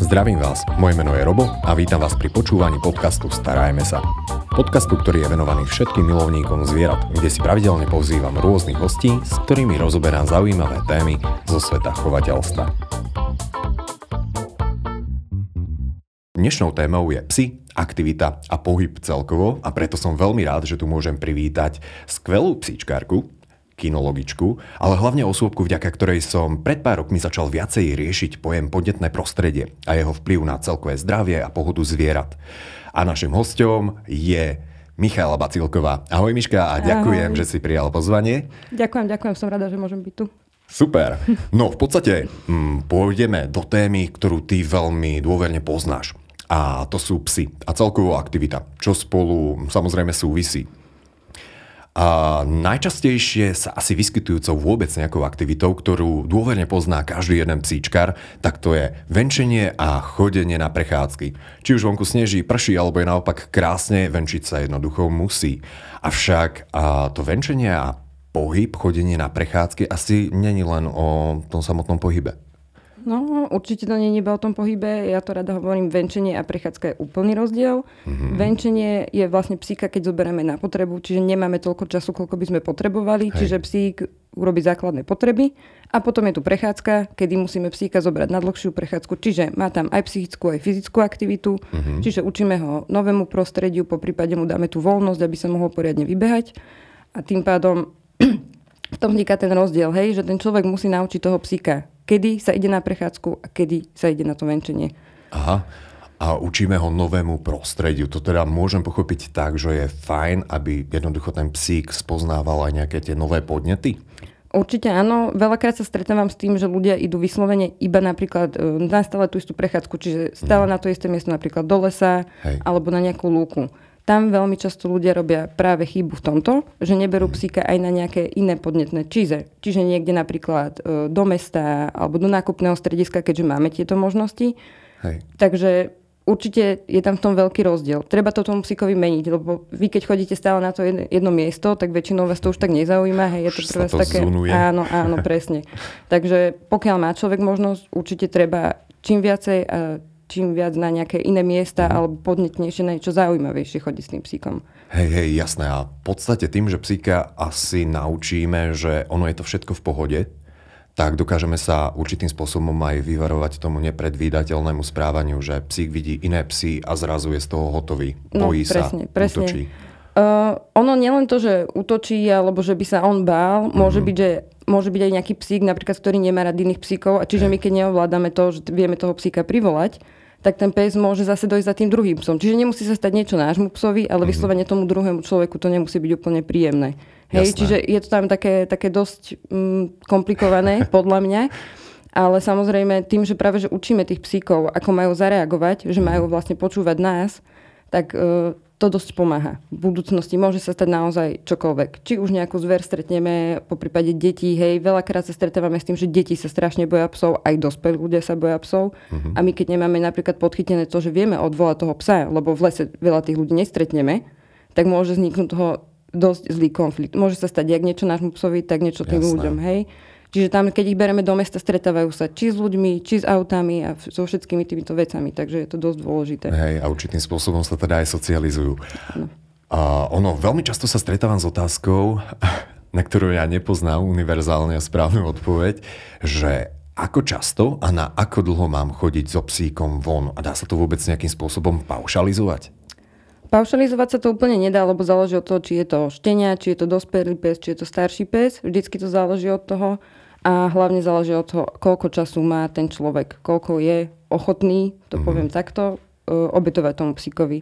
Zdravím vás, moje meno je Robo a vítam vás pri počúvaní podcastu Starajme sa. Podcastu, ktorý je venovaný všetkým milovníkom zvierat, kde si pravidelne pozývam rôznych hostí, s ktorými rozoberám zaujímavé témy zo sveta chovateľstva. Dnešnou témou je psi, aktivita a pohyb celkovo a preto som veľmi rád, že tu môžem privítať skvelú psíčkárku, kinologičku, ale hlavne osôbku, vďaka ktorej som pred pár rokmi začal viacej riešiť pojem podnetné prostredie a jeho vplyv na celkové zdravie a pohodu zvierat. A našim hostom je Michála Bacilková. Ahoj Miška a ďakujem, Ahoj. že si prijal pozvanie. Ďakujem, ďakujem, som rada, že môžem byť tu. Super. No v podstate hm, pôjdeme do témy, ktorú ty veľmi dôverne poznáš. A to sú psy a celková aktivita, čo spolu samozrejme súvisí. Najčastejšie sa asi vyskytujúcou vôbec nejakou aktivitou, ktorú dôverne pozná každý jeden psíčkar, tak to je venčenie a chodenie na prechádzky. Či už vonku sneží, prší alebo je naopak krásne, venčiť sa jednoducho musí. Avšak a to venčenie a pohyb, chodenie na prechádzky asi není len o tom samotnom pohybe. No, určite to nie je iba o tom pohybe. Ja to rada hovorím, venčenie a prechádzka je úplný rozdiel. Mm-hmm. Venčenie je vlastne psíka, keď zoberieme na potrebu, čiže nemáme toľko času, koľko by sme potrebovali, Hej. čiže psík urobí základné potreby a potom je tu prechádzka, kedy musíme psíka zobrať na dlhšiu prechádzku, čiže má tam aj psychickú, aj fyzickú aktivitu, mm-hmm. čiže učíme ho novému prostrediu, po prípade mu dáme tú voľnosť, aby sa mohol poriadne vybehať a tým pádom tom vzniká ten rozdiel, hej, že ten človek musí naučiť toho psíka kedy sa ide na prechádzku a kedy sa ide na to venčenie. Aha. A učíme ho novému prostrediu. To teda môžem pochopiť tak, že je fajn, aby jednoducho ten psík spoznával aj nejaké tie nové podnety? Určite áno. Veľakrát sa stretávam s tým, že ľudia idú vyslovene iba napríklad e, na stále tú istú prechádzku, čiže stále mm. na to isté miesto, napríklad do lesa Hej. alebo na nejakú lúku tam veľmi často ľudia robia práve chybu v tomto, že neberú psíka aj na nejaké iné podnetné čize. Čiže niekde napríklad e, do mesta alebo do nákupného strediska, keďže máme tieto možnosti. Hej. Takže určite je tam v tom veľký rozdiel. Treba to tomu psíkovi meniť, lebo vy keď chodíte stále na to jedno, jedno miesto, tak väčšinou vás to už tak nezaujíma. Hej, je to pre vás také... Zunuje. Áno, áno, presne. Takže pokiaľ má človek možnosť, určite treba čím viacej a čím viac na nejaké iné miesta mm. alebo podnetnejšie na niečo zaujímavejšie chodiť s tým psíkom. Hej, hej, jasné. A v podstate tým, že psíka asi naučíme, že ono je to všetko v pohode, tak dokážeme sa určitým spôsobom aj vyvarovať tomu nepredvídateľnému správaniu, že psík vidí iné psy a zrazu je z toho hotový. Bojí no, presne, sa, presne. útočí. Uh, ono nielen to, že útočí, alebo že by sa on bál, mm-hmm. môže byť, že môže byť aj nejaký psík, napríklad, ktorý nemá rád iných psíkov, a čiže my keď neovládame to, že vieme toho psíka privolať, tak ten pes môže zase dojsť za tým druhým psom. Čiže nemusí sa stať niečo nášmu psovi, ale mm-hmm. vyslovene tomu druhému človeku to nemusí byť úplne príjemné. Hej, Jasné. čiže je to tam také, také dosť mm, komplikované, podľa mňa. Ale samozrejme tým, že práve že učíme tých psíkov, ako majú zareagovať, že majú vlastne počúvať nás, tak uh, to dosť pomáha. V budúcnosti môže sa stať naozaj čokoľvek. Či už nejakú zver stretneme, po prípade detí, hej, veľakrát sa stretávame s tým, že deti sa strašne boja psov, aj dospelí ľudia sa boja psov. Uh-huh. A my keď nemáme napríklad podchytené to, že vieme odvolať toho psa, lebo v lese veľa tých ľudí nestretneme, tak môže vzniknúť toho dosť zlý konflikt. Môže sa stať jak niečo nášmu psovi, tak niečo tým Jasné. ľuďom, hej. Čiže tam, keď ich bereme do mesta, stretávajú sa či s ľuďmi, či s autami a so všetkými týmito vecami. Takže je to dosť dôležité. Hej, a určitým spôsobom sa teda aj socializujú. No. A ono, veľmi často sa stretávam s otázkou, na ktorú ja nepoznám univerzálne a správnu odpoveď, že ako často a na ako dlho mám chodiť so psíkom von? A dá sa to vôbec nejakým spôsobom paušalizovať? Paušalizovať sa to úplne nedá, lebo záleží od toho, či je to štenia, či je to dospelý pes, či je to starší pes. Vždycky to záleží od toho a hlavne záleží od toho, koľko času má ten človek, koľko je ochotný, to mm-hmm. poviem takto, e, obetovať tomu psíkovi.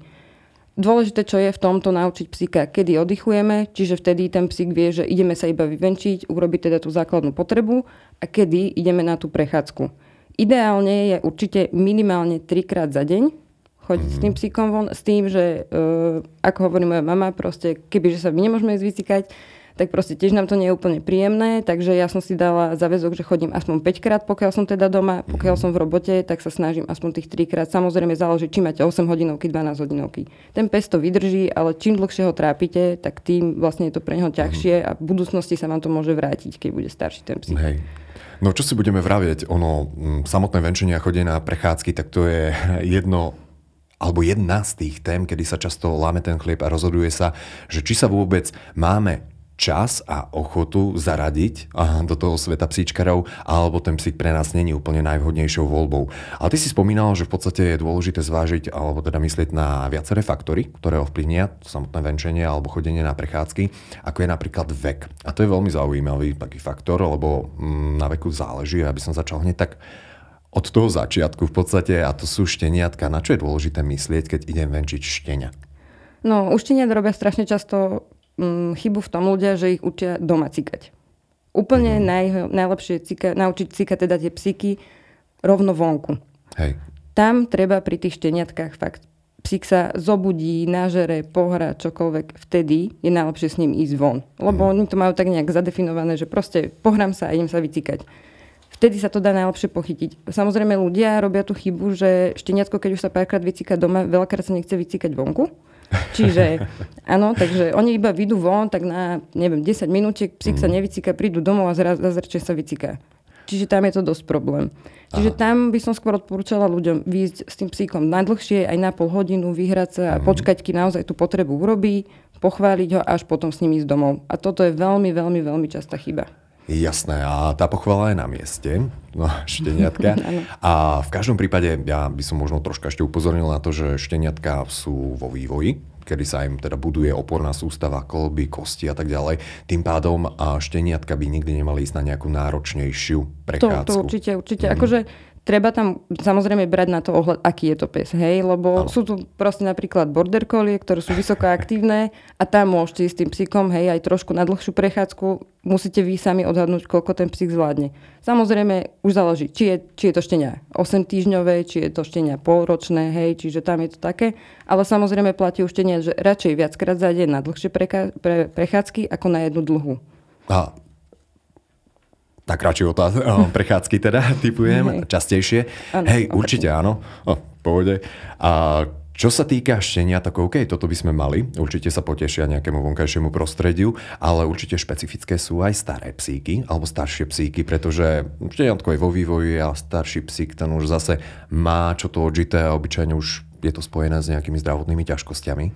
Dôležité, čo je v tomto, naučiť psíka, kedy oddychujeme, čiže vtedy ten psík vie, že ideme sa iba vyvenčiť, urobiť teda tú základnú potrebu a kedy ideme na tú prechádzku. Ideálne je určite minimálne trikrát za deň chodiť mm-hmm. s tým psíkom von, s tým, že uh, ako hovorí moja mama, proste kebyže sa my nemôžeme ísť vycikať, tak proste tiež nám to nie je úplne príjemné, takže ja som si dala záväzok, že chodím aspoň 5 krát, pokiaľ som teda doma, pokiaľ som v robote, tak sa snažím aspoň tých 3 krát. Samozrejme záleží, či máte 8 hodinovky, 12 hodinovky. Ten pes to vydrží, ale čím dlhšie ho trápite, tak tým vlastne je to pre neho ťažšie a v budúcnosti sa vám to môže vrátiť, keď bude starší ten psík. Hej. No čo si budeme vravieť, ono, samotné venčenie a chodenie na prechádzky, tak to je jedno alebo jedna z tých tém, kedy sa často láme ten chlieb a rozhoduje sa, že či sa vôbec máme čas a ochotu zaradiť do toho sveta psíčkarov, alebo ten psík pre nás není úplne najvhodnejšou voľbou. Ale ty si spomínal, že v podstate je dôležité zvážiť, alebo teda myslieť na viaceré faktory, ktoré ovplyvnia samotné venčenie alebo chodenie na prechádzky, ako je napríklad vek. A to je veľmi zaujímavý taký faktor, lebo mm, na veku záleží, aby som začal hneď tak od toho začiatku v podstate, a to sú šteniatka. Na čo je dôležité myslieť, keď idem venčiť štenia? No, u šteniat robia strašne často mm, chybu v tom ľudia, že ich učia doma cikať. Úplne mm. naj, najlepšie cika, naučiť cikať teda tie psíky rovno vonku. Hej. Tam treba pri tých šteniatkách fakt psík sa zobudí, nažere, pohra, čokoľvek, vtedy je najlepšie s ním ísť von. Lebo mm. oni to majú tak nejak zadefinované, že proste pohrám sa a idem sa vycikať. Vtedy sa to dá najlepšie pochytiť. Samozrejme ľudia robia tú chybu, že šteniatko, keď už sa párkrát vycíka doma, veľakrát sa nechce vycíkať vonku. Čiže áno, takže oni iba vyjdú von, tak na, neviem, 10 minútiek psík mm. sa nevycíka, prídu domov a zrazu sa vycíka. Čiže tam je to dosť problém. Čiže Aha. tam by som skôr odporúčala ľuďom výjsť s tým psíkom najdlhšie, aj na pol hodinu, vyhrať sa a mm. počkať, kým naozaj tú potrebu urobí, pochváliť ho a až potom s ním ísť domov. A toto je veľmi, veľmi, veľmi častá chyba. Jasné, a tá pochvala je na mieste, no, šteniatka. a v každom prípade ja by som možno troška ešte upozornil na to, že šteniatka sú vo vývoji, kedy sa im teda buduje oporná sústava, kolby, kosti a tak ďalej. Tým pádom šteniatka by nikdy nemali ísť na nejakú náročnejšiu prechádzku. To, to určite, určite. Mm. Akože treba tam samozrejme brať na to ohľad, aký je to pes, hej, lebo ano. sú tu proste napríklad border collie, ktoré sú vysoko aktívne a tam môžete ísť s tým psíkom, hej, aj trošku na dlhšiu prechádzku, musíte vy sami odhadnúť, koľko ten psík zvládne. Samozrejme, už záleží, či je, či je to štenia 8 týždňové, či je to štenia polročné, hej, čiže tam je to také, ale samozrejme platí už štenia, že radšej viackrát za deň na dlhšie preka- pre- prechádzky ako na jednu dlhú. A tak radšej otáz- prechádzky teda typujem Hej. častejšie. Ano, Hej, určite áno. O, pohode. A čo sa týka štenia, tak OK, toto by sme mali. Určite sa potešia nejakému vonkajšiemu prostrediu, ale určite špecifické sú aj staré psíky alebo staršie psíky, pretože šteniatko je vo vývoji a starší psík ten už zase má čo to odžité a obyčajne už je to spojené s nejakými zdravotnými ťažkosťami.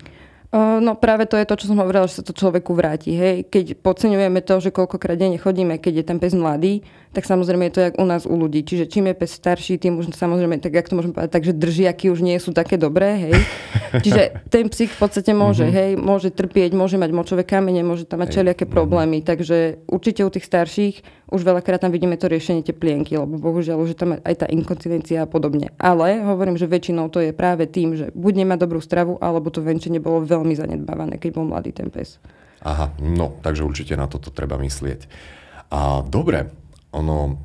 No práve to je to, čo som hovorila, že sa to človeku vráti. Hej? Keď podceňujeme to, že koľkokrát denne chodíme, keď je ten pes mladý, tak samozrejme je to jak u nás u ľudí. Čiže čím je pes starší, tým už samozrejme, tak jak to môžeme povedať, takže držiaky už nie sú také dobré. Hej? Čiže ten psík v podstate môže, mm-hmm. hej, môže trpieť, môže mať močové kamene, môže tam mať všelijaké mm-hmm. problémy. Takže určite u tých starších už veľakrát tam vidíme to riešenie teplienky, lebo bohužiaľ už je tam aj tá inkontinencia a podobne. Ale hovorím, že väčšinou to je práve tým, že buď nemá dobrú stravu, alebo to venčenie bolo veľmi zanedbávané, keď bol mladý ten pes. Aha, no, takže určite na toto treba myslieť. A dobre, ono,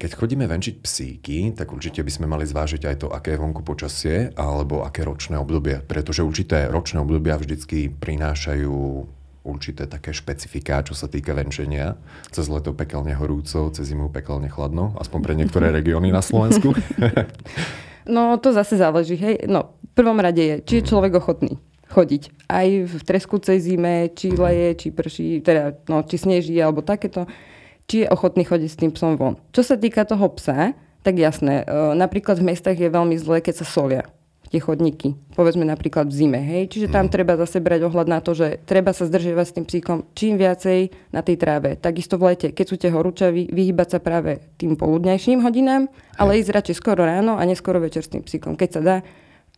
keď chodíme venčiť psíky, tak určite by sme mali zvážiť aj to, aké je vonku počasie alebo aké ročné obdobie, pretože určité ročné obdobia vždycky prinášajú určité také špecifiká, čo sa týka venčenia. Cez leto pekelne horúco, cez zimu pekelne chladno, aspoň pre niektoré regióny na Slovensku. no to zase záleží. Hej. No, v prvom rade je, či je mhm. človek ochotný chodiť. Aj v treskúcej zime, či mhm. leje, či prší, teda, no, či sneží, alebo takéto. Či je ochotný chodiť s tým psom von. Čo sa týka toho psa, tak jasné, e, napríklad v mestách je veľmi zlé, keď sa solia tie chodníky. Povedzme napríklad v zime. Hej? Čiže tam mm. treba zase brať ohľad na to, že treba sa zdržiavať s tým psíkom čím viacej na tej tráve. Takisto v lete, keď sú tie horúčavy, vyhybať sa práve tým poludnejším hodinám, ale ísť radšej skoro ráno a neskoro večer s tým psíkom. Keď sa dá,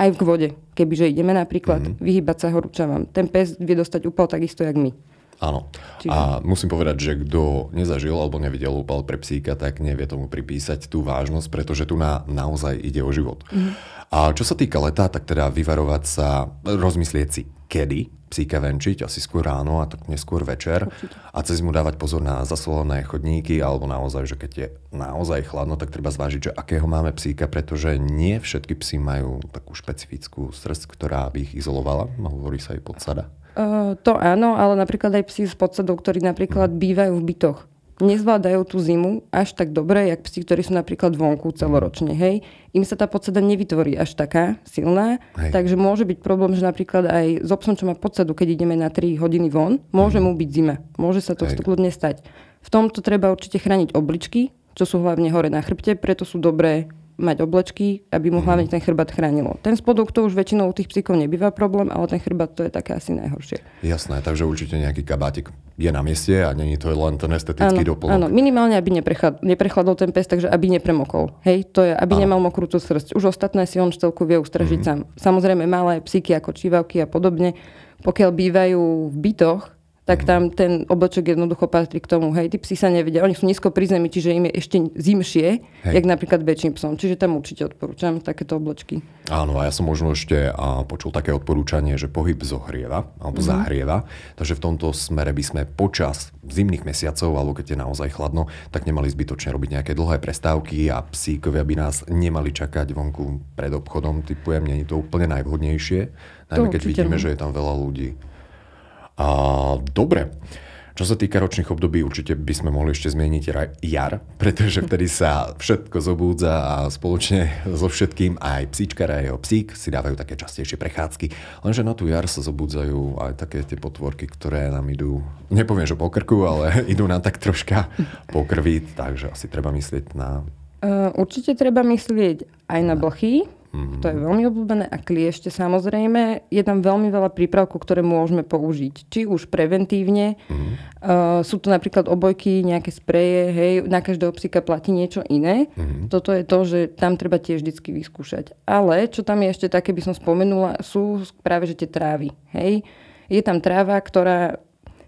aj k vode. Kebyže ideme napríklad mm. vyhybať sa horúčavam. Ten pes vie dostať úpal takisto, jak my. Áno. Čiže... A musím povedať, že kto nezažil alebo nevidel úpal pre psíka, tak nevie tomu pripísať tú vážnosť, pretože tu na, naozaj ide o život. Mm. A čo sa týka leta, tak teda vyvarovať sa, rozmyslieť si, kedy psíka venčiť, asi skôr ráno a tak neskôr večer. Určite. A cez mu dávať pozor na zasolené chodníky, alebo naozaj, že keď je naozaj chladno, tak treba zvážiť, že akého máme psíka, pretože nie všetky psy majú takú špecifickú srdc, ktorá by ich izolovala. Hovorí sa aj podsada. Uh, to áno, ale napríklad aj psi s podsadou, ktorí napríklad bývajú v bytoch, nezvládajú tú zimu až tak dobre, jak psi, ktorí sú napríklad vonku celoročne, hej. Im sa tá podsada nevytvorí až taká silná, hej. takže môže byť problém, že napríklad aj s obsom, čo má podsadu, keď ideme na 3 hodiny von, môže mm. mu byť zima. Môže sa to kľudne stať. V tomto treba určite chrániť obličky, čo sú hlavne hore na chrbte, preto sú dobré mať oblečky, aby mu hlavne ten chrbát chránilo. Ten spodok to už väčšinou u tých psíkov nebýva problém, ale ten chrbát to je také asi najhoršie. Jasné, takže určite nejaký kabátik je na mieste a není to len ten estetický áno, doplnok. Áno, minimálne, aby neprechladol, neprechladol ten pes, takže aby nepremokol. Hej, to je, aby áno. nemal mokrú tú srst. Už ostatné si on štelku vie ustražiť mm-hmm. sám. Samozrejme, malé psíky ako čívavky a podobne, pokiaľ bývajú v bytoch, tak tam ten oblečok jednoducho patrí k tomu. Hej, tí psi sa nevedia, oni sú nízko pri zemi, čiže im je ešte zimšie, Hej. jak napríklad väčším psom. Čiže tam určite odporúčam takéto oblečky. Áno, a ja som možno ešte a, počul také odporúčanie, že pohyb zohrieva alebo mm. zahrieva, takže v tomto smere by sme počas zimných mesiacov, alebo keď je naozaj chladno, tak nemali zbytočne robiť nejaké dlhé prestávky a psíkovia by nás nemali čakať vonku pred obchodom, typujem, nie je to úplne najvhodnejšie, najmä keď vidíme, že je tam veľa ľudí. A, dobre. Čo sa týka ročných období, určite by sme mohli ešte zmieniť jar, pretože vtedy sa všetko zobúdza a spoločne so všetkým aj psíčkar a jeho psík si dávajú také častejšie prechádzky. Lenže na tú jar sa zobúdzajú aj také tie potvorky, ktoré nám idú, nepoviem, že po krku, ale idú nám tak troška po krvi, takže asi treba myslieť na... Určite treba myslieť aj na blchy, Mm-hmm. To je veľmi obľúbené a kliešte samozrejme. Je tam veľmi veľa prípravkov, ktoré môžeme použiť. Či už preventívne. Mm-hmm. Uh, sú to napríklad obojky, nejaké spreje, hej, na každého psíka platí niečo iné. Mm-hmm. Toto je to, že tam treba tiež vždy vyskúšať. Ale čo tam je ešte také, by som spomenula, sú práve že tie trávy. Hej. Je tam tráva, ktorá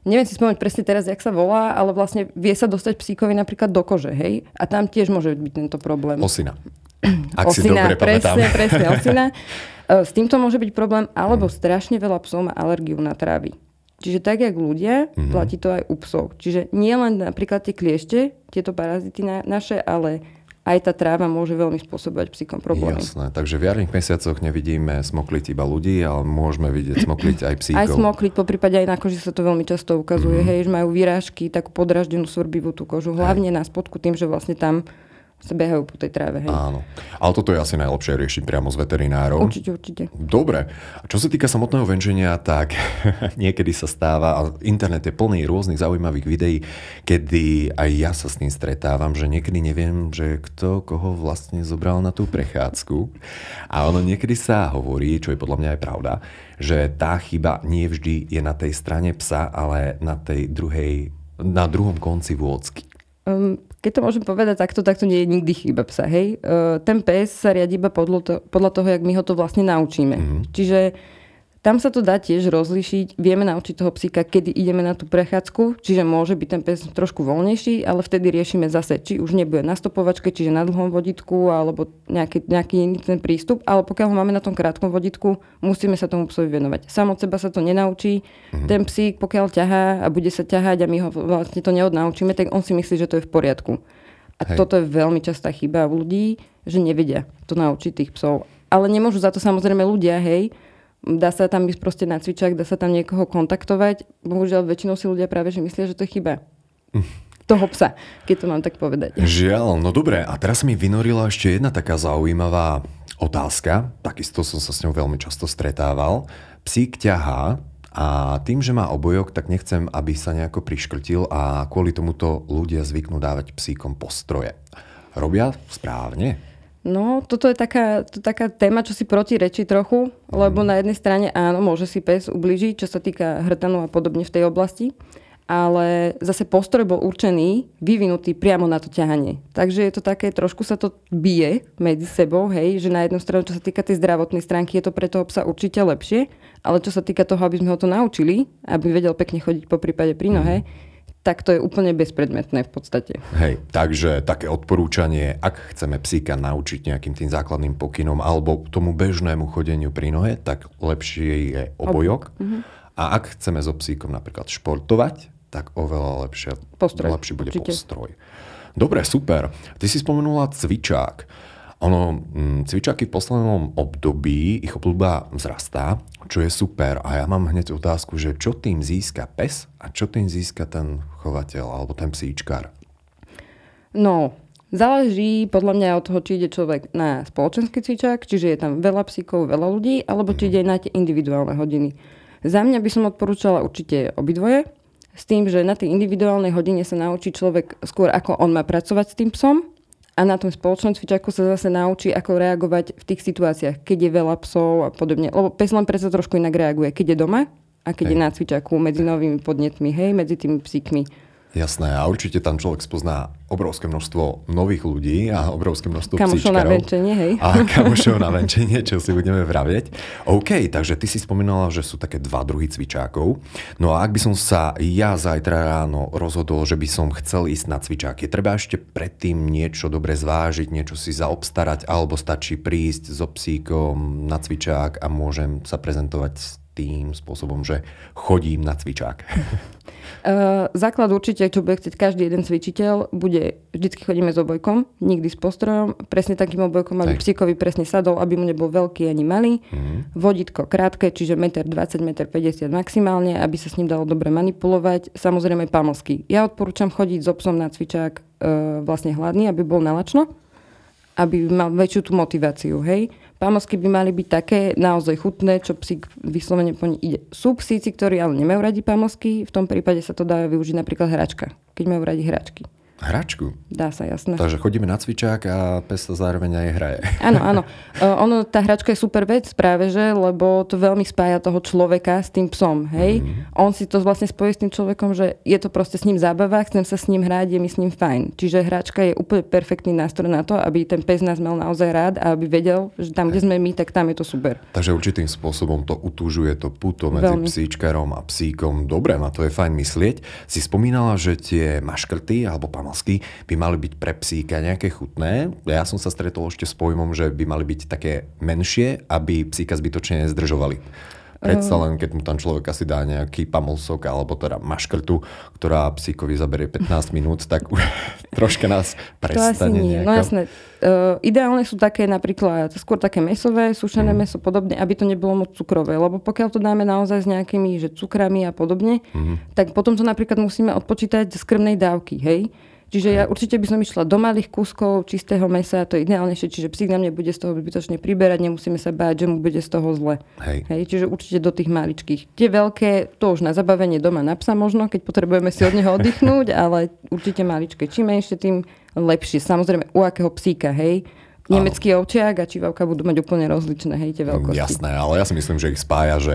neviem si spomenúť presne teraz, jak sa volá, ale vlastne vie sa dostať psíkovi napríklad do kože, hej? A tam tiež môže byť tento problém. Osina. Ak osina, si dobre presne, pamätám. presne, osina. E, s týmto môže byť problém, alebo mm. strašne veľa psov má alergiu na trávy. Čiže tak, jak ľudia, mm-hmm. platí to aj u psov. Čiže nie len napríklad tie kliešte, tieto parazity na, naše, ale aj tá tráva môže veľmi spôsobovať psíkom problémy. Jasné, takže v jarných mesiacoch nevidíme smokliť iba ľudí, ale môžeme vidieť smokliť aj psíkov. Aj smokliť, po prípade aj na koži sa to veľmi často ukazuje, mm-hmm. hej, že majú výrážky, takú podraždenú svrbivú tú kožu, hlavne hej. na spodku tým, že vlastne tam sa behajú po tej tráve. Hej. Áno. Ale toto je asi najlepšie riešiť priamo s veterinárom. Určite, určite. Dobre. Čo sa týka samotného venženia, tak niekedy sa stáva, a internet je plný rôznych zaujímavých videí, kedy aj ja sa s tým stretávam, že niekedy neviem, že kto koho vlastne zobral na tú prechádzku. A ono niekedy sa hovorí, čo je podľa mňa aj pravda, že tá chyba nie vždy je na tej strane psa, ale na tej druhej, na druhom konci vôcky. Um, keď to môžem povedať takto, tak to nie je nikdy chyba psa. Hej? Uh, ten pes sa riadi iba podľa, to, podľa toho, jak my ho to vlastne naučíme. Mm-hmm. Čiže tam sa to dá tiež rozlišiť. Vieme naučiť toho psíka, kedy ideme na tú prechádzku, čiže môže byť ten pes trošku voľnejší, ale vtedy riešime zase, či už nebude na stopovačke, čiže na dlhom vodítku, alebo nejaký, nejaký iný ten prístup, ale pokiaľ ho máme na tom krátkom vodítku, musíme sa tomu psovi venovať. Sam od seba sa to nenaučí. Mm-hmm. Ten psík, pokiaľ ťahá a bude sa ťahať a my ho vlastne to neodnaučíme, tak on si myslí, že to je v poriadku. A Hej. toto je veľmi častá chyba u ľudí, že nevedia to naučiť tých psov. Ale nemôžu za to samozrejme ľudia, hej, Dá sa tam ísť proste na cvičak, dá sa tam niekoho kontaktovať. Bohužiaľ, väčšinou si ľudia práve že myslia, že to je chyba. toho psa, keď to mám tak povedať. Žiaľ, no dobre. A teraz mi vynorila ešte jedna taká zaujímavá otázka. Takisto som sa s ňou veľmi často stretával. Psík ťahá a tým, že má obojok, tak nechcem, aby sa nejako priškrtil a kvôli tomuto ľudia zvyknú dávať psíkom postroje. Robia správne? No, toto je taká, to taká téma, čo si protirečí trochu, lebo mhm. na jednej strane áno, môže si pes ubližiť, čo sa týka hrtanu a podobne v tej oblasti, ale zase postroj bol určený, vyvinutý priamo na to ťahanie. Takže je to také, trošku sa to bije medzi sebou, hej, že na jednu stranu, čo sa týka tej zdravotnej stránky, je to pre toho psa určite lepšie, ale čo sa týka toho, aby sme ho to naučili, aby vedel pekne chodiť po prípade pri nohe, mm tak to je úplne bezpredmetné v podstate. Hej, takže také odporúčanie, ak chceme psíka naučiť nejakým tým základným pokynom alebo tomu bežnému chodeniu pri nohe, tak lepšie je obojok. Ob- uh-huh. A ak chceme so psíkom napríklad športovať, tak oveľa lepšie, postroj. lepšie bude Určite. postroj. Dobre, super. Ty si spomenula cvičák. Ono, mm, cvičáky v poslednom období, ich obľúba vzrastá, čo je super. A ja mám hneď otázku, že čo tým získa pes a čo tým získa ten chovateľ alebo ten psíčkar? No, záleží podľa mňa od toho, či ide človek na spoločenský cvičák, čiže je tam veľa psíkov, veľa ľudí, alebo či mhm. ide na tie individuálne hodiny. Za mňa by som odporúčala určite obidvoje, s tým, že na tej individuálnej hodine sa naučí človek skôr, ako on má pracovať s tým psom a na tom spoločnom cvičaku sa zase naučí, ako reagovať v tých situáciách, keď je veľa psov a podobne. Lebo pes len predsa trošku inak reaguje, keď je doma a keď hej. je na cvičaku medzi novými podnetmi, hej, medzi tými psíkmi. Jasné, a určite tam človek spozná obrovské množstvo nových ľudí a obrovské množstvo kamošov na venčenie, hej. A kamošov na venčenie, čo si budeme vravieť. OK, takže ty si spomínala, že sú také dva druhy cvičákov. No a ak by som sa ja zajtra ráno rozhodol, že by som chcel ísť na cvičák, je treba ešte predtým niečo dobre zvážiť, niečo si zaobstarať, alebo stačí prísť so psíkom na cvičák a môžem sa prezentovať tým spôsobom, že chodím na cvičák. Uh, základ určite, čo bude chcieť každý jeden cvičiteľ, bude vždycky chodíme s obojkom, nikdy s postrojom, presne takým obojkom, aby psíkovi presne sadol, aby mu nebol veľký ani malý. Mm. Vodítko krátke, čiže 1,20 m, 1,50 m maximálne, aby sa s ním dalo dobre manipulovať. Samozrejme pamlsky. Ja odporúčam chodiť s so psom na cvičák uh, vlastne hladný, aby bol nalačno, aby mal väčšiu tú motiváciu, hej. Pamosky by mali byť také naozaj chutné, čo psík vyslovene po ide. Sú psíci, ktorí ale nemajú radi pamosky, v tom prípade sa to dá využiť napríklad hračka, keď majú radi hračky. Hračku? Dá sa, jasné. Takže chodíme na cvičák a pes sa zároveň aj hraje. Áno, áno. ono, tá hračka je super vec práve, že, lebo to veľmi spája toho človeka s tým psom, hej. Mm. On si to vlastne spojí s tým človekom, že je to proste s ním zábava, chcem sa s ním hrať, je mi s ním fajn. Čiže hračka je úplne perfektný nástroj na to, aby ten pes nás mal naozaj rád a aby vedel, že tam, kde sme my, tak tam je to super. Takže určitým spôsobom to utúžuje to puto medzi veľmi. psíčkarom a psíkom. Dobre, na to je fajn myslieť. Si spomínala, že tie maškrty alebo pam osamosky by mali byť pre psíka nejaké chutné. Ja som sa stretol ešte s pojmom, že by mali byť také menšie, aby psíka zbytočne nezdržovali. Predsa len, keď mu tam človek asi dá nejaký pamolsok alebo teda maškrtu, ktorá psíkovi zaberie 15 minút, tak už troška nás prestane. To asi nie. No jasné. Uh, ideálne sú také napríklad skôr také mesové, sušené mm. meso podobne, aby to nebolo moc cukrové. Lebo pokiaľ to dáme naozaj s nejakými že cukrami a podobne, mm. tak potom to napríklad musíme odpočítať z krvnej dávky. Hej? Čiže ja určite by som išla do malých kúskov čistého mesa, to je ideálnejšie, čiže psík na mne bude z toho zbytočne priberať, nemusíme sa báť, že mu bude z toho zle. Hej. Hej, čiže určite do tých maličkých. Tie veľké, to už na zabavenie doma na psa možno, keď potrebujeme si od neho oddychnúť, ale určite maličké. Čím menšie, tým lepšie. Samozrejme, u akého psíka, hej. Nemecký ovčiak a čivavka budú mať úplne rozličné, hej, tie veľkosti. Jasné, ale ja si myslím, že ich spája, že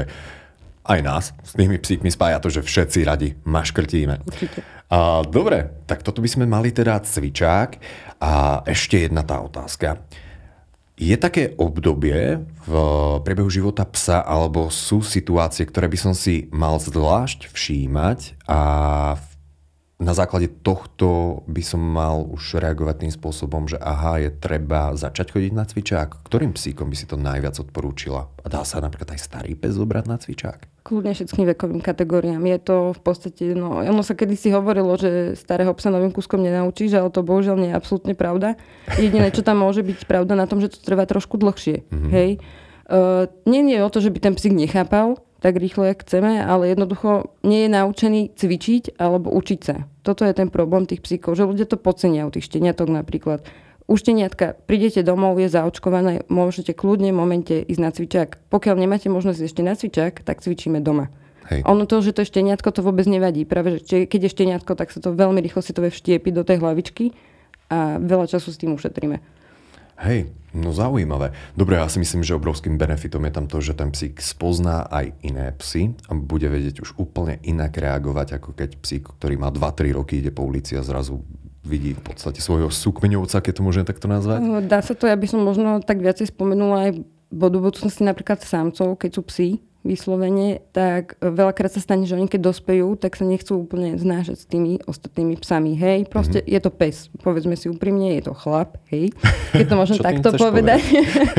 aj nás s tými psíkmi spája to, že všetci radi maškrtíme. Určite. A, dobre, tak toto by sme mali teda cvičák. A ešte jedna tá otázka. Je také obdobie v priebehu života psa, alebo sú situácie, ktoré by som si mal zvlášť všímať a na základe tohto by som mal už reagovať tým spôsobom, že aha, je treba začať chodiť na cvičák. Ktorým psíkom by si to najviac odporúčila? A dá sa napríklad aj starý pes zobrať na cvičák? Kľudne všetkým vekovým kategóriám. Je to v podstate, no, ono sa kedysi hovorilo, že starého psa novým kúskom nenaučíš, ale to bohužiaľ nie je absolútne pravda. Jediné, čo tam môže byť pravda na tom, že to trvá trošku dlhšie. Mm-hmm. Hej? Uh, nie je o to, že by ten psík nechápal, tak rýchlo, jak chceme, ale jednoducho nie je naučený cvičiť alebo učiť sa. Toto je ten problém tých psíkov, že ľudia to podcenia u tých šteniatok napríklad. U šteniatka prídete domov, je zaočkované, môžete kľudne v momente ísť na cvičák. Pokiaľ nemáte možnosť ešte na cvičák, tak cvičíme doma. Hej. Ono to, že to je šteniatko, to vôbec nevadí. Práve, že keď je šteniatko, tak sa to veľmi rýchlo si to vie vštiepiť do tej hlavičky a veľa času s tým ušetríme. Hej, no zaujímavé. Dobre, ja si myslím, že obrovským benefitom je tam to, že ten psík spozná aj iné psy a bude vedieť už úplne inak reagovať, ako keď psík, ktorý má 2-3 roky, ide po ulici a zrazu vidí v podstate svojho súkmeňovca, keď to môžem takto nazvať? Dá sa to, ja by som možno tak viacej spomenula aj do budúcnosti napríklad samcov, keď sú psi, vyslovene, tak veľakrát sa stane, že oni keď dospejú, tak sa nechcú úplne znášať s tými ostatnými psami. Hej, proste mm-hmm. je to pes. Povedzme si úprimne, je to chlap. Hej, keď to môžem takto povedať.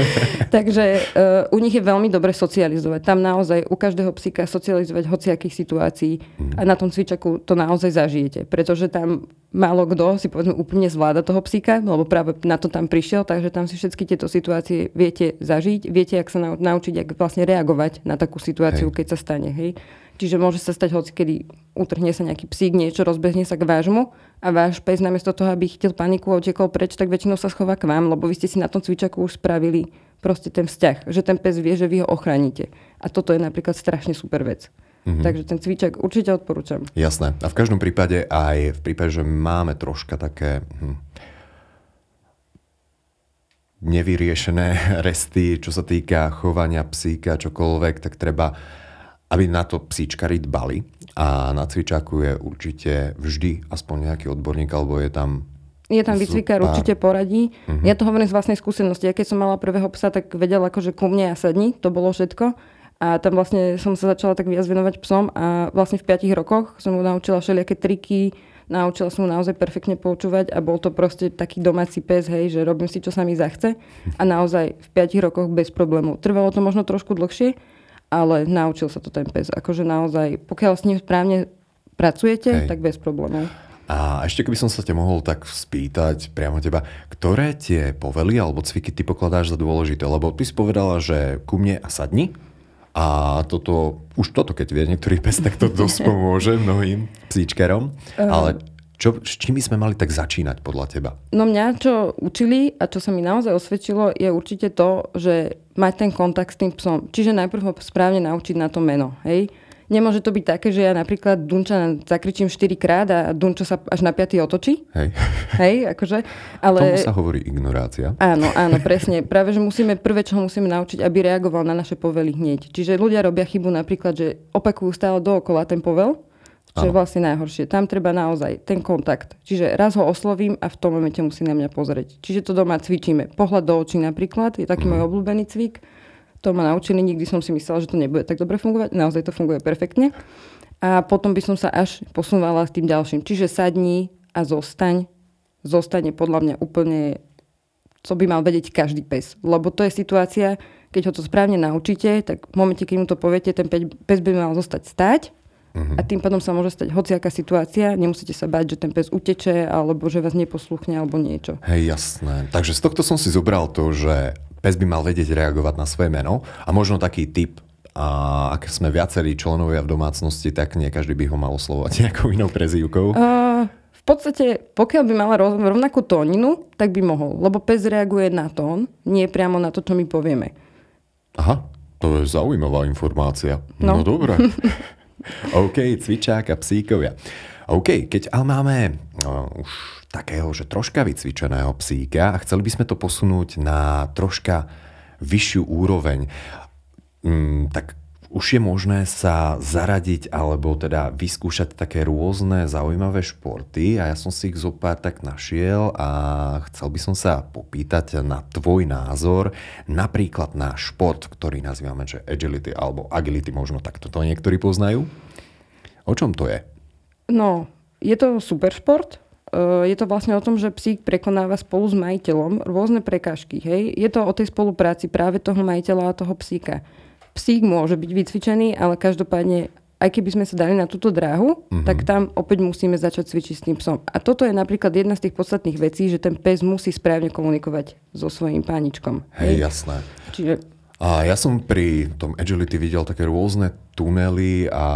Takže uh, u nich je veľmi dobre socializovať. Tam naozaj u každého psíka socializovať hociakých situácií mm-hmm. a na tom cvičaku to naozaj zažijete. Pretože tam málo kto si povedzme úplne zvláda toho psíka, lebo práve na to tam prišiel, takže tam si všetky tieto situácie viete zažiť, viete, ak sa naučiť, ak vlastne reagovať na takú situáciu, hej. keď sa stane. Hej. Čiže môže sa stať hoci, kedy utrhne sa nejaký psík, niečo, rozbehne sa k vášmu a váš pes namiesto toho, aby chytil paniku a utekol preč, tak väčšinou sa schová k vám, lebo vy ste si na tom cvičaku už spravili proste ten vzťah, že ten pes vie, že vy ho ochránite. A toto je napríklad strašne super vec. Mm-hmm. Takže ten cvičak určite odporúčam. Jasné. A v každom prípade aj v prípade, že máme troška také hm, nevyriešené resty, čo sa týka chovania psíka, čokoľvek, tak treba, aby na to psíčkari dbali. A na cvičáku je určite vždy aspoň nejaký odborník, alebo je tam je tam výcvikár, určite poradí. Uh-huh. Ja to hovorím z vlastnej skúsenosti. Ja keď som mala prvého psa, tak vedel akože ku mne a sadni, to bolo všetko. A tam vlastne som sa začala tak viac venovať psom a vlastne v 5 rokoch som mu naučila všelijaké triky, naučila som mu naozaj perfektne počúvať a bol to proste taký domáci pes, hej, že robím si, čo sa mi zachce a naozaj v 5 rokoch bez problémov. Trvalo to možno trošku dlhšie, ale naučil sa to ten pes. Akože naozaj, pokiaľ s ním správne pracujete, hej. tak bez problémov. A ešte keby som sa te mohol tak spýtať priamo teba, ktoré tie povely alebo cviky ty pokladáš za dôležité? Lebo ty si povedala, že ku mne a sadni, a toto, už toto, keď vie niektorý pes, tak to dosť pomôže mnohým psíčkerom. Uh. Ale čo, s čím by sme mali tak začínať podľa teba? No mňa, čo učili a čo sa mi naozaj osvedčilo, je určite to, že mať ten kontakt s tým psom. Čiže najprv ho správne naučiť na to meno. Hej? Nemôže to byť také, že ja napríklad Dunča zakričím 4 krát a Dunčo sa až na 5 otočí. Hej. Hej, akože. Ale... Tomu sa hovorí ignorácia. Áno, áno, presne. Práve, že musíme, prvé, čo musíme naučiť, aby reagoval na naše povely hneď. Čiže ľudia robia chybu napríklad, že opakujú stále dookola ten povel, čo je vlastne najhoršie. Tam treba naozaj ten kontakt. Čiže raz ho oslovím a v tom momente musí na mňa pozrieť. Čiže to doma cvičíme. Pohľad do očí napríklad je taký mm. môj obľúbený cvik to ma naučili, nikdy som si myslela, že to nebude tak dobre fungovať. Naozaj to funguje perfektne. A potom by som sa až posunula s tým ďalším. Čiže sadni a zostaň. Zostane podľa mňa úplne, co by mal vedieť každý pes. Lebo to je situácia, keď ho to správne naučíte, tak v momente, keď mu to poviete, ten pes by mal zostať stať uh-huh. a tým pádom sa môže stať hociaká situácia. Nemusíte sa báť, že ten pes uteče alebo že vás neposluchne alebo niečo. Hej, jasné. Takže z tohto som si zobral to, že pes by mal vedieť reagovať na svoje meno a možno taký typ, a ak sme viacerí členovia v domácnosti, tak nie každý by ho mal oslovovať nejakou inou prezývkou. Uh, v podstate, pokiaľ by mala rovnakú tóninu, tak by mohol. Lebo pes reaguje na tón, nie priamo na to, čo my povieme. Aha, to je zaujímavá informácia. No, no dobré. OK, cvičák a psíkovia. OK, keď ale máme uh, už takého, že troška vycvičeného psíka a chceli by sme to posunúť na troška vyššiu úroveň, mm, tak už je možné sa zaradiť alebo teda vyskúšať také rôzne zaujímavé športy a ja som si ich zopár tak našiel a chcel by som sa popýtať na tvoj názor napríklad na šport, ktorý nazývame že agility alebo agility možno takto to niektorí poznajú. O čom to je? No, je to super šport, je to vlastne o tom, že psík prekonáva spolu s majiteľom rôzne prekážky. Hej? Je to o tej spolupráci práve toho majiteľa a toho psíka. Psík môže byť vycvičený, ale každopádne aj keby sme sa dali na túto dráhu, mm-hmm. tak tam opäť musíme začať cvičiť s tým psom. A toto je napríklad jedna z tých podstatných vecí, že ten pes musí správne komunikovať so svojím páničkom. Hej, hej? jasné. Čiže a ja som pri tom agility videl také rôzne tunely a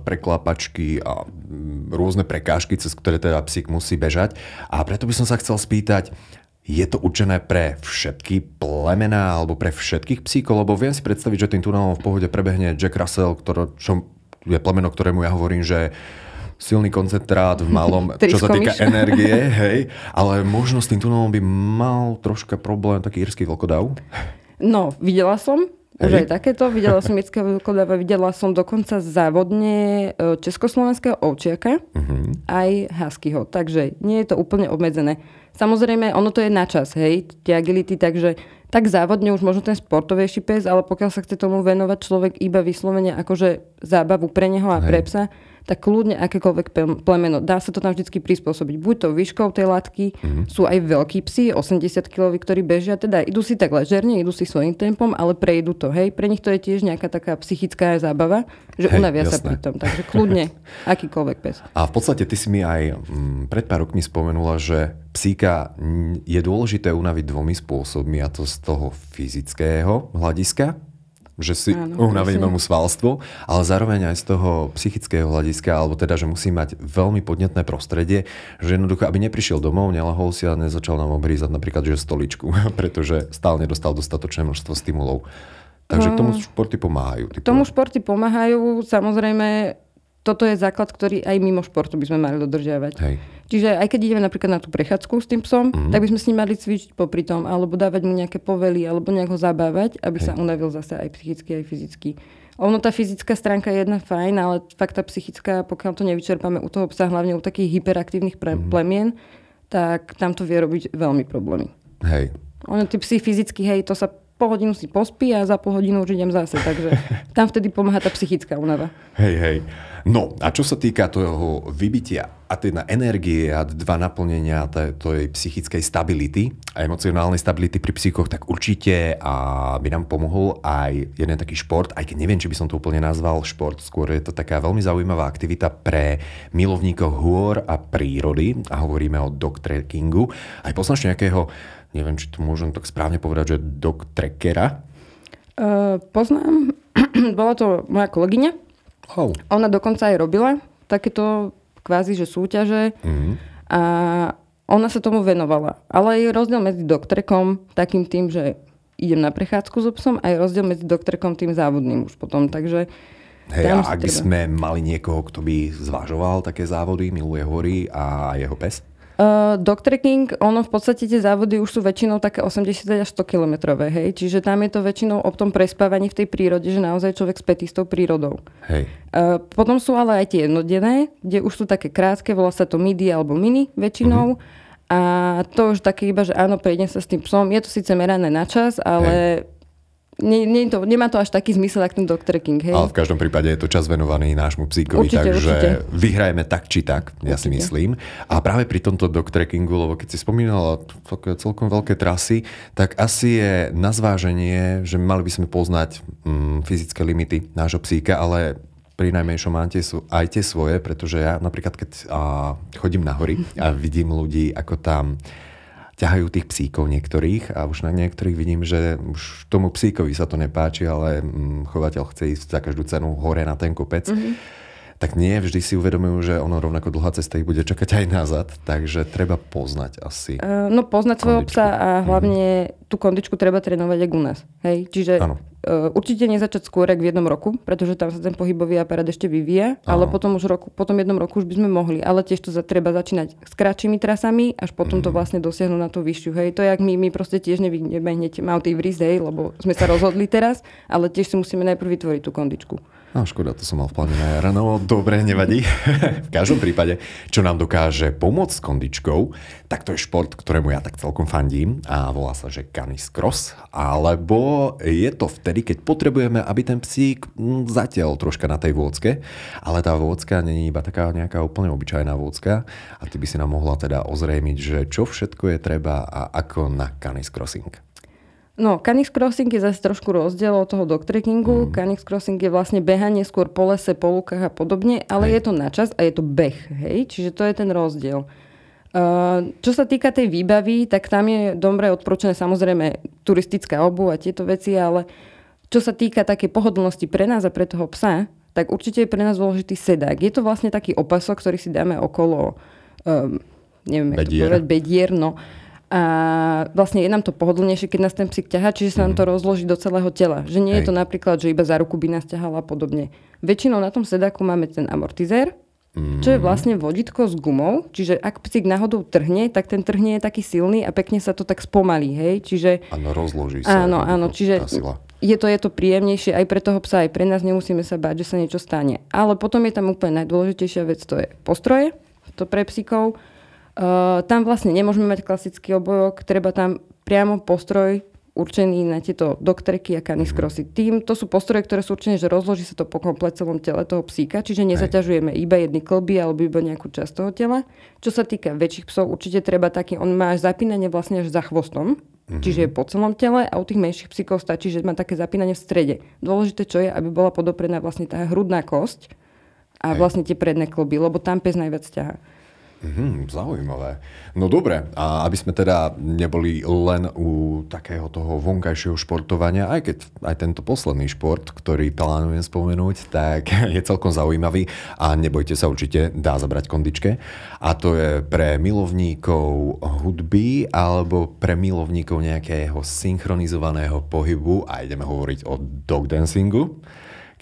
preklapačky a mm, rôzne prekážky, cez ktoré teda psík musí bežať. A preto by som sa chcel spýtať, je to určené pre všetky plemená alebo pre všetkých psíkov? Lebo viem si predstaviť, že tým tunelom v pohode prebehne Jack Russell, ktorý, čo je plemeno, ktorému ja hovorím, že silný koncentrát v malom, čo sa týka energie, hej, ale možno s tým tunelom by mal troška problém taký írsky vlkodav. No, videla som, už aj takéto. Videla som Mirského vlkodáva, videla som dokonca závodne e, československého ovčiaka, uh-huh. aj huskyho. Takže nie je to úplne obmedzené. Samozrejme, ono to je na čas, hej, tie agility, takže tak závodne už možno ten sportovejší pes, ale pokiaľ sa chce tomu venovať človek iba vyslovene akože zábavu pre neho a hej. pre psa, tak kľudne akékoľvek plemeno. Dá sa to tam vždy prispôsobiť. Buď to výškou tej látky, mm-hmm. sú aj veľkí psi, 80 kg, ktorí bežia, teda idú si tak ležerne, idú si svojím tempom, ale prejdú to. Hej, pre nich to je tiež nejaká taká psychická zábava, že hej, unavia jasné. sa pri tom. Takže kľudne akýkoľvek pes. A v podstate ty si mi aj mm, pred pár rokmi spomenula, že psíka je dôležité unaviť dvomi spôsobmi, a to z toho fyzického hľadiska, že si unavíme mu svalstvo, ale zároveň aj z toho psychického hľadiska, alebo teda, že musí mať veľmi podnetné prostredie, že jednoducho, aby neprišiel domov, nelahol si a nezačal nám obrízať napríklad že stoličku, pretože stále nedostal dostatočné množstvo stimulov. Takže k tomu športy pomáhajú. K tomu športy pomáhajú, samozrejme, toto je základ, ktorý aj mimo športu by sme mali dodržiavať. Hej. Čiže aj keď ideme napríklad na tú prechádzku s tým psom, mm-hmm. tak by sme s ním mali cvičiť popri tom, alebo dávať mu nejaké povely, alebo nejak ho zabávať, aby Hej. sa unavil zase aj psychicky, aj fyzicky. Ono, tá fyzická stránka je jedna fajn, ale fakt tá psychická, pokiaľ to nevyčerpáme u toho psa, hlavne u takých hyperaktívnych pre- mm-hmm. plemien, tak tam to vie robiť veľmi problémy. Hej. Ono, tí psi fyzicky, hej, to sa pol hodinu si pospí a za pol hodinu už idem zase. Takže tam vtedy pomáha tá psychická únava. Hej, hej. No a čo sa týka toho vybitia a teda energie a dva naplnenia tej psychickej stability a emocionálnej stability pri psychoch, tak určite a by nám pomohol aj jeden taký šport, aj keď neviem, či by som to úplne nazval šport, skôr je to taká veľmi zaujímavá aktivita pre milovníkov hôr a prírody a hovoríme o dog trekkingu. Aj poznáš nejakého, neviem, či to môžem tak správne povedať, že dog trekkera? Uh, poznám. Bola to moja kolegyňa, Oh. Ona dokonca aj robila takéto kvázi, že súťaže mm-hmm. a ona sa tomu venovala. Ale je rozdiel medzi doktrekom takým tým, že idem na prechádzku so psom a je rozdiel medzi doktrekom tým závodným už potom. Takže Hej, a ak by sme mali niekoho, kto by zvažoval také závody, miluje hory a jeho pes? Uh, dog trekking, ono v podstate tie závody už sú väčšinou také 80 až 100 kilometrové, hej. Čiže tam je to väčšinou o tom prespávaní v tej prírode, že naozaj človek spätý s tou prírodou. Hej. Uh, potom sú ale aj tie jednodenné, kde už sú také krátke, volá sa to midi alebo mini väčšinou. Uh-huh. A to už také iba, že áno, prejdem sa s tým psom. Je to síce merané na čas, ale Hej nie, nie to, nemá to až taký zmysel, ako ten dog trekking. Hej? Ale v každom prípade je to čas venovaný nášmu psíkovi, určite, takže určite. vyhrajeme tak či tak, ja určite. si myslím. A práve pri tomto dog trekkingu, lebo keď si spomínala celkom veľké trasy, tak asi je na zváženie, že mali by sme poznať mm, fyzické limity nášho psíka, ale pri najmenšom máte aj tie svoje, pretože ja napríklad, keď a, chodím na hory a vidím ľudí, ako tam ťahajú tých psíkov niektorých a už na niektorých vidím, že už tomu psíkovi sa to nepáči, ale mm, chovateľ chce ísť za každú cenu hore na ten kopec. Mm-hmm tak nie vždy si uvedomujú, že ono rovnako dlhá cesta ich bude čakať aj nazad, takže treba poznať asi. Uh, no poznať svojho psa a hlavne mm-hmm. tú kondičku treba trénovať aj u nás. Hej? Čiže uh, určite nezačať skôr ako v jednom roku, pretože tam sa ten pohybový aparát ešte vyvíja, ano. ale potom už roku, potom jednom roku už by sme mohli. Ale tiež to za, treba začínať s kratšími trasami, až potom mm-hmm. to mhm. vlastne dosiahnuť na tú vyššiu. Hej, to je jak my, my proste tiež nevidíme hneď Mount Everest, hej, lebo sme sa rozhodli teraz, ale tiež si musíme najprv vytvoriť tú kondičku. No škoda, to som mal v pláne na jara. No dobre, nevadí. v každom prípade, čo nám dokáže pomôcť s kondičkou, tak to je šport, ktorému ja tak celkom fandím a volá sa, že canis cross. Alebo je to vtedy, keď potrebujeme, aby ten psík hm, zatiaľ troška na tej vôcke, ale tá vôcka není iba taká nejaká úplne obyčajná vôcka a ty by si nám mohla teda ozrejmiť, že čo všetko je treba a ako na canis crossing. No, Canix Crossing je zase trošku rozdiel od toho dog trekkingu. Mm. Canix Crossing je vlastne behanie skôr po lese, po lukách a podobne, ale hej. je to na čas a je to beh, hej? Čiže to je ten rozdiel. Uh, čo sa týka tej výbavy, tak tam je dobre odporúčané samozrejme turistická obu a tieto veci, ale čo sa týka takej pohodlnosti pre nás a pre toho psa, tak určite je pre nás dôležitý sedák. Je to vlastne taký opasok, ktorý si dáme okolo um, neviem, bedier. to povedať, bedier, no. A vlastne je nám to pohodlnejšie, keď nás ten psík ťahá, čiže sa nám to mhm. rozloží do celého tela. Že nie Hej. je to napríklad, že iba za ruku by nás ťahala a podobne. Väčšinou na tom sedáku máme ten amortizér, čo je vlastne vodítko s gumou, čiže ak psík náhodou trhne, tak ten trhne je taký silný a pekne sa to tak spomalí, hej, čiže... Áno, rozloží sa. Áno, áno, čiže je to, je to príjemnejšie aj pre toho psa, aj pre nás, nemusíme sa báť, že sa niečo stane. Ale potom je tam úplne najdôležitejšia vec, to je postroje, to pre psíkov, Uh, tam vlastne nemôžeme mať klasický obojok, treba tam priamo postroj určený na tieto doktreky a kaniskrosy. Mhm. Tým to sú postroje, ktoré sú určené, že rozloží sa to po komplet celom tele toho psíka, čiže nezaťažujeme iba jedny klby alebo iba nejakú časť toho tela. Čo sa týka väčších psov, určite treba taký, on má až zapínanie vlastne až za chvostom, Mm-hmm. Čiže je po celom tele a u tých menších psíkov stačí, že má také zapínanie v strede. Dôležité čo je, aby bola podoprená vlastne tá hrudná kosť a Hej. vlastne tie predné kloby, lebo tam pes najviac ťaha. Mm, zaujímavé. No dobre, a aby sme teda neboli len u takého toho vonkajšieho športovania, aj keď aj tento posledný šport, ktorý plánujem spomenúť, tak je celkom zaujímavý a nebojte sa, určite dá zabrať kondičke. A to je pre milovníkov hudby alebo pre milovníkov nejakého synchronizovaného pohybu a ideme hovoriť o dog dancingu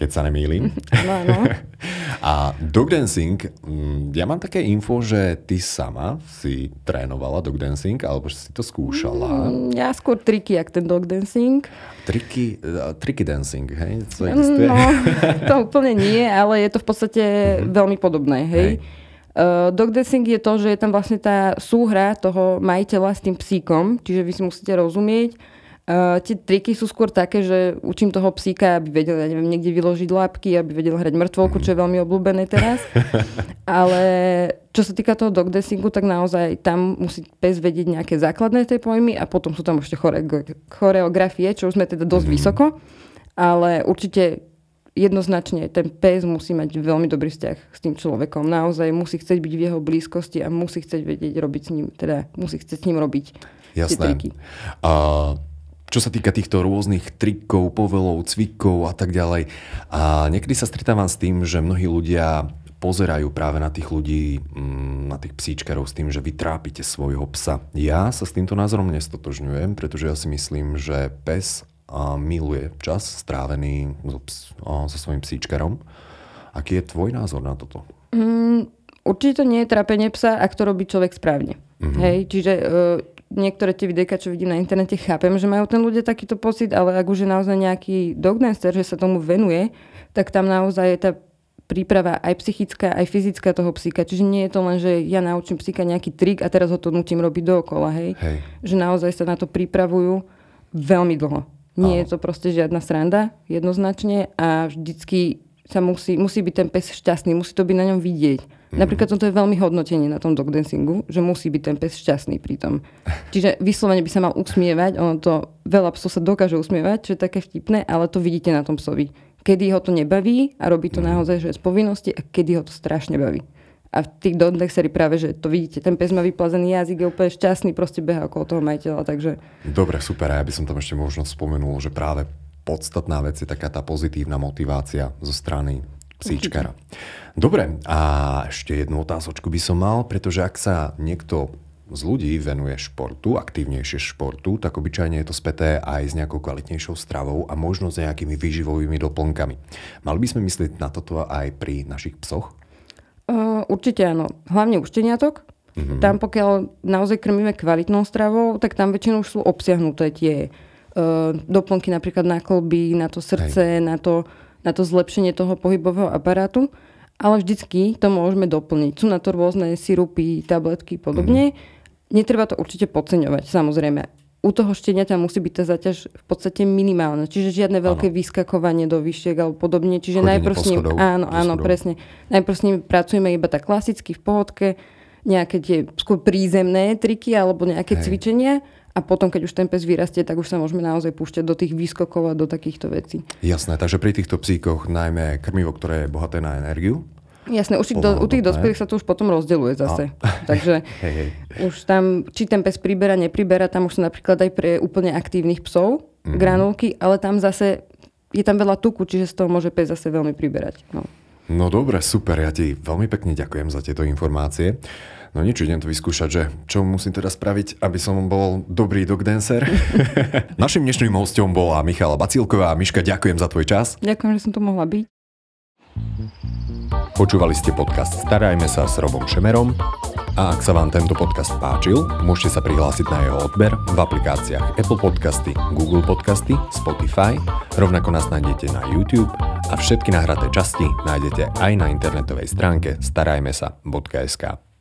keď sa nemýlim. No, no. A dog dancing, mm, ja mám také info, že ty sama si trénovala dog dancing, alebo si to skúšala. Mm, ja skôr triky, jak ten dog dancing. Triky, uh, triky dancing, hej? To, existuje? no, to úplne nie, ale je to v podstate mm-hmm. veľmi podobné, hej? hej. Uh, dog dancing je to, že je tam vlastne tá súhra toho majiteľa s tým psíkom, čiže vy si musíte rozumieť, Uh, tie triky sú skôr také, že učím toho psíka, aby vedel, ja neviem, niekde vyložiť lápky, aby vedel hrať mŕtvolku, čo je veľmi obľúbené teraz. Ale čo sa týka toho dog dressingu, tak naozaj tam musí pes vedieť nejaké základné tej pojmy a potom sú tam ešte choreografie, čo už sme teda dosť mm-hmm. vysoko. Ale určite jednoznačne ten pes musí mať veľmi dobrý vzťah s tým človekom. Naozaj musí chcieť byť v jeho blízkosti a musí chcieť vedieť robiť s ním, teda musí chcieť s ním robiť Jasné. tie triky. Uh čo sa týka týchto rôznych trikov, povelov, cvikov a tak ďalej. A niekedy sa stretávam s tým, že mnohí ľudia pozerajú práve na tých ľudí, mm, na tých psíčkarov s tým, že vy trápite svojho psa. Ja sa s týmto názorom nestotožňujem, pretože ja si myslím, že pes miluje čas strávený so, so svojím psíčkarom. Aký je tvoj názor na toto? Mm, určite to nie je trápenie psa, ak to robí človek správne. Mm-hmm. Hej, čiže uh, niektoré tie videjka, čo vidím na internete, chápem, že majú ten ľudia takýto pocit, ale ak už je naozaj nejaký dogdancer, že sa tomu venuje, tak tam naozaj je tá príprava aj psychická, aj fyzická toho psíka. Čiže nie je to len, že ja naučím psíka nejaký trik a teraz ho to nutím robiť dookola, hej? hej. Že naozaj sa na to pripravujú veľmi dlho. Nie Aho. je to proste žiadna sranda, jednoznačne a vždycky sa musí, musí byť ten pes šťastný, musí to byť na ňom vidieť. Mm-hmm. Napríklad toto je veľmi hodnotenie na tom dog dancingu, že musí byť ten pes šťastný pri tom. Čiže vyslovene by sa mal usmievať, ono to, veľa psov sa dokáže usmievať, čo je také vtipné, ale to vidíte na tom psovi. Kedy ho to nebaví a robí to mm-hmm. naozaj, že je z povinnosti a kedy ho to strašne baví. A v tých dogdanceri práve, že to vidíte, ten pes má vyplazený jazyk, je úplne šťastný, proste beha okolo toho majiteľa, takže... Dobre, super, a ja by som tam ešte možno spomenul, že práve podstatná vec je taká tá pozitívna motivácia zo strany psíčkara. Dobre, a ešte jednu otázočku by som mal, pretože ak sa niekto z ľudí venuje športu, aktívnejšie športu, tak obyčajne je to späté aj s nejakou kvalitnejšou stravou a možno s nejakými výživovými doplnkami. Mali by sme myslieť na toto aj pri našich psoch? Uh, určite áno. Hlavne u šteniatok. Mm-hmm. Tam pokiaľ naozaj krmíme kvalitnou stravou, tak tam väčšinou sú obsiahnuté tie uh, doplnky napríklad na kolby, na to srdce, Hej. na to na to zlepšenie toho pohybového aparátu, ale vždycky to môžeme doplniť. Sú na to rôzne sirupy, tabletky podobne. Mm. Netreba to určite podceňovať, samozrejme. U toho šteniaťa musí byť tá zaťaž v podstate minimálna, čiže žiadne veľké ano. vyskakovanie do vyšiek alebo podobne. Čiže Chodenie najprv s ním, áno, áno, presne. Najprv s ním pracujeme iba tak klasicky v pohodke, nejaké tie skôr prízemné triky alebo nejaké Hej. cvičenia a potom, keď už ten pes vyrastie, tak už sa môžeme naozaj púšťať do tých výskokov a do takýchto vecí. Jasné, takže pri týchto psíkoch najmä krmivo, ktoré je bohaté na energiu, Jasné, už do, u tých dospelých sa to už potom rozdeluje zase. A. Takže hej, hej. už tam, či ten pes priberá, nepriberá, tam už sú napríklad aj pre úplne aktívnych psov mm. granulky, ale tam zase je tam veľa tuku, čiže z toho môže pes zase veľmi priberať. No. no dobre, super, ja ti veľmi pekne ďakujem za tieto informácie. No nič, idem to vyskúšať, že čo musím teda spraviť, aby som bol dobrý dog dancer. Našim dnešným hostom bola Michala Bacílková. Miška, ďakujem za tvoj čas. Ďakujem, že som tu mohla byť. Počúvali ste podcast Starajme sa s Robom Šemerom a ak sa vám tento podcast páčil, môžete sa prihlásiť na jeho odber v aplikáciách Apple Podcasty, Google Podcasty, Spotify, rovnako nás nájdete na YouTube a všetky nahraté časti nájdete aj na internetovej stránke starajmesa.sk.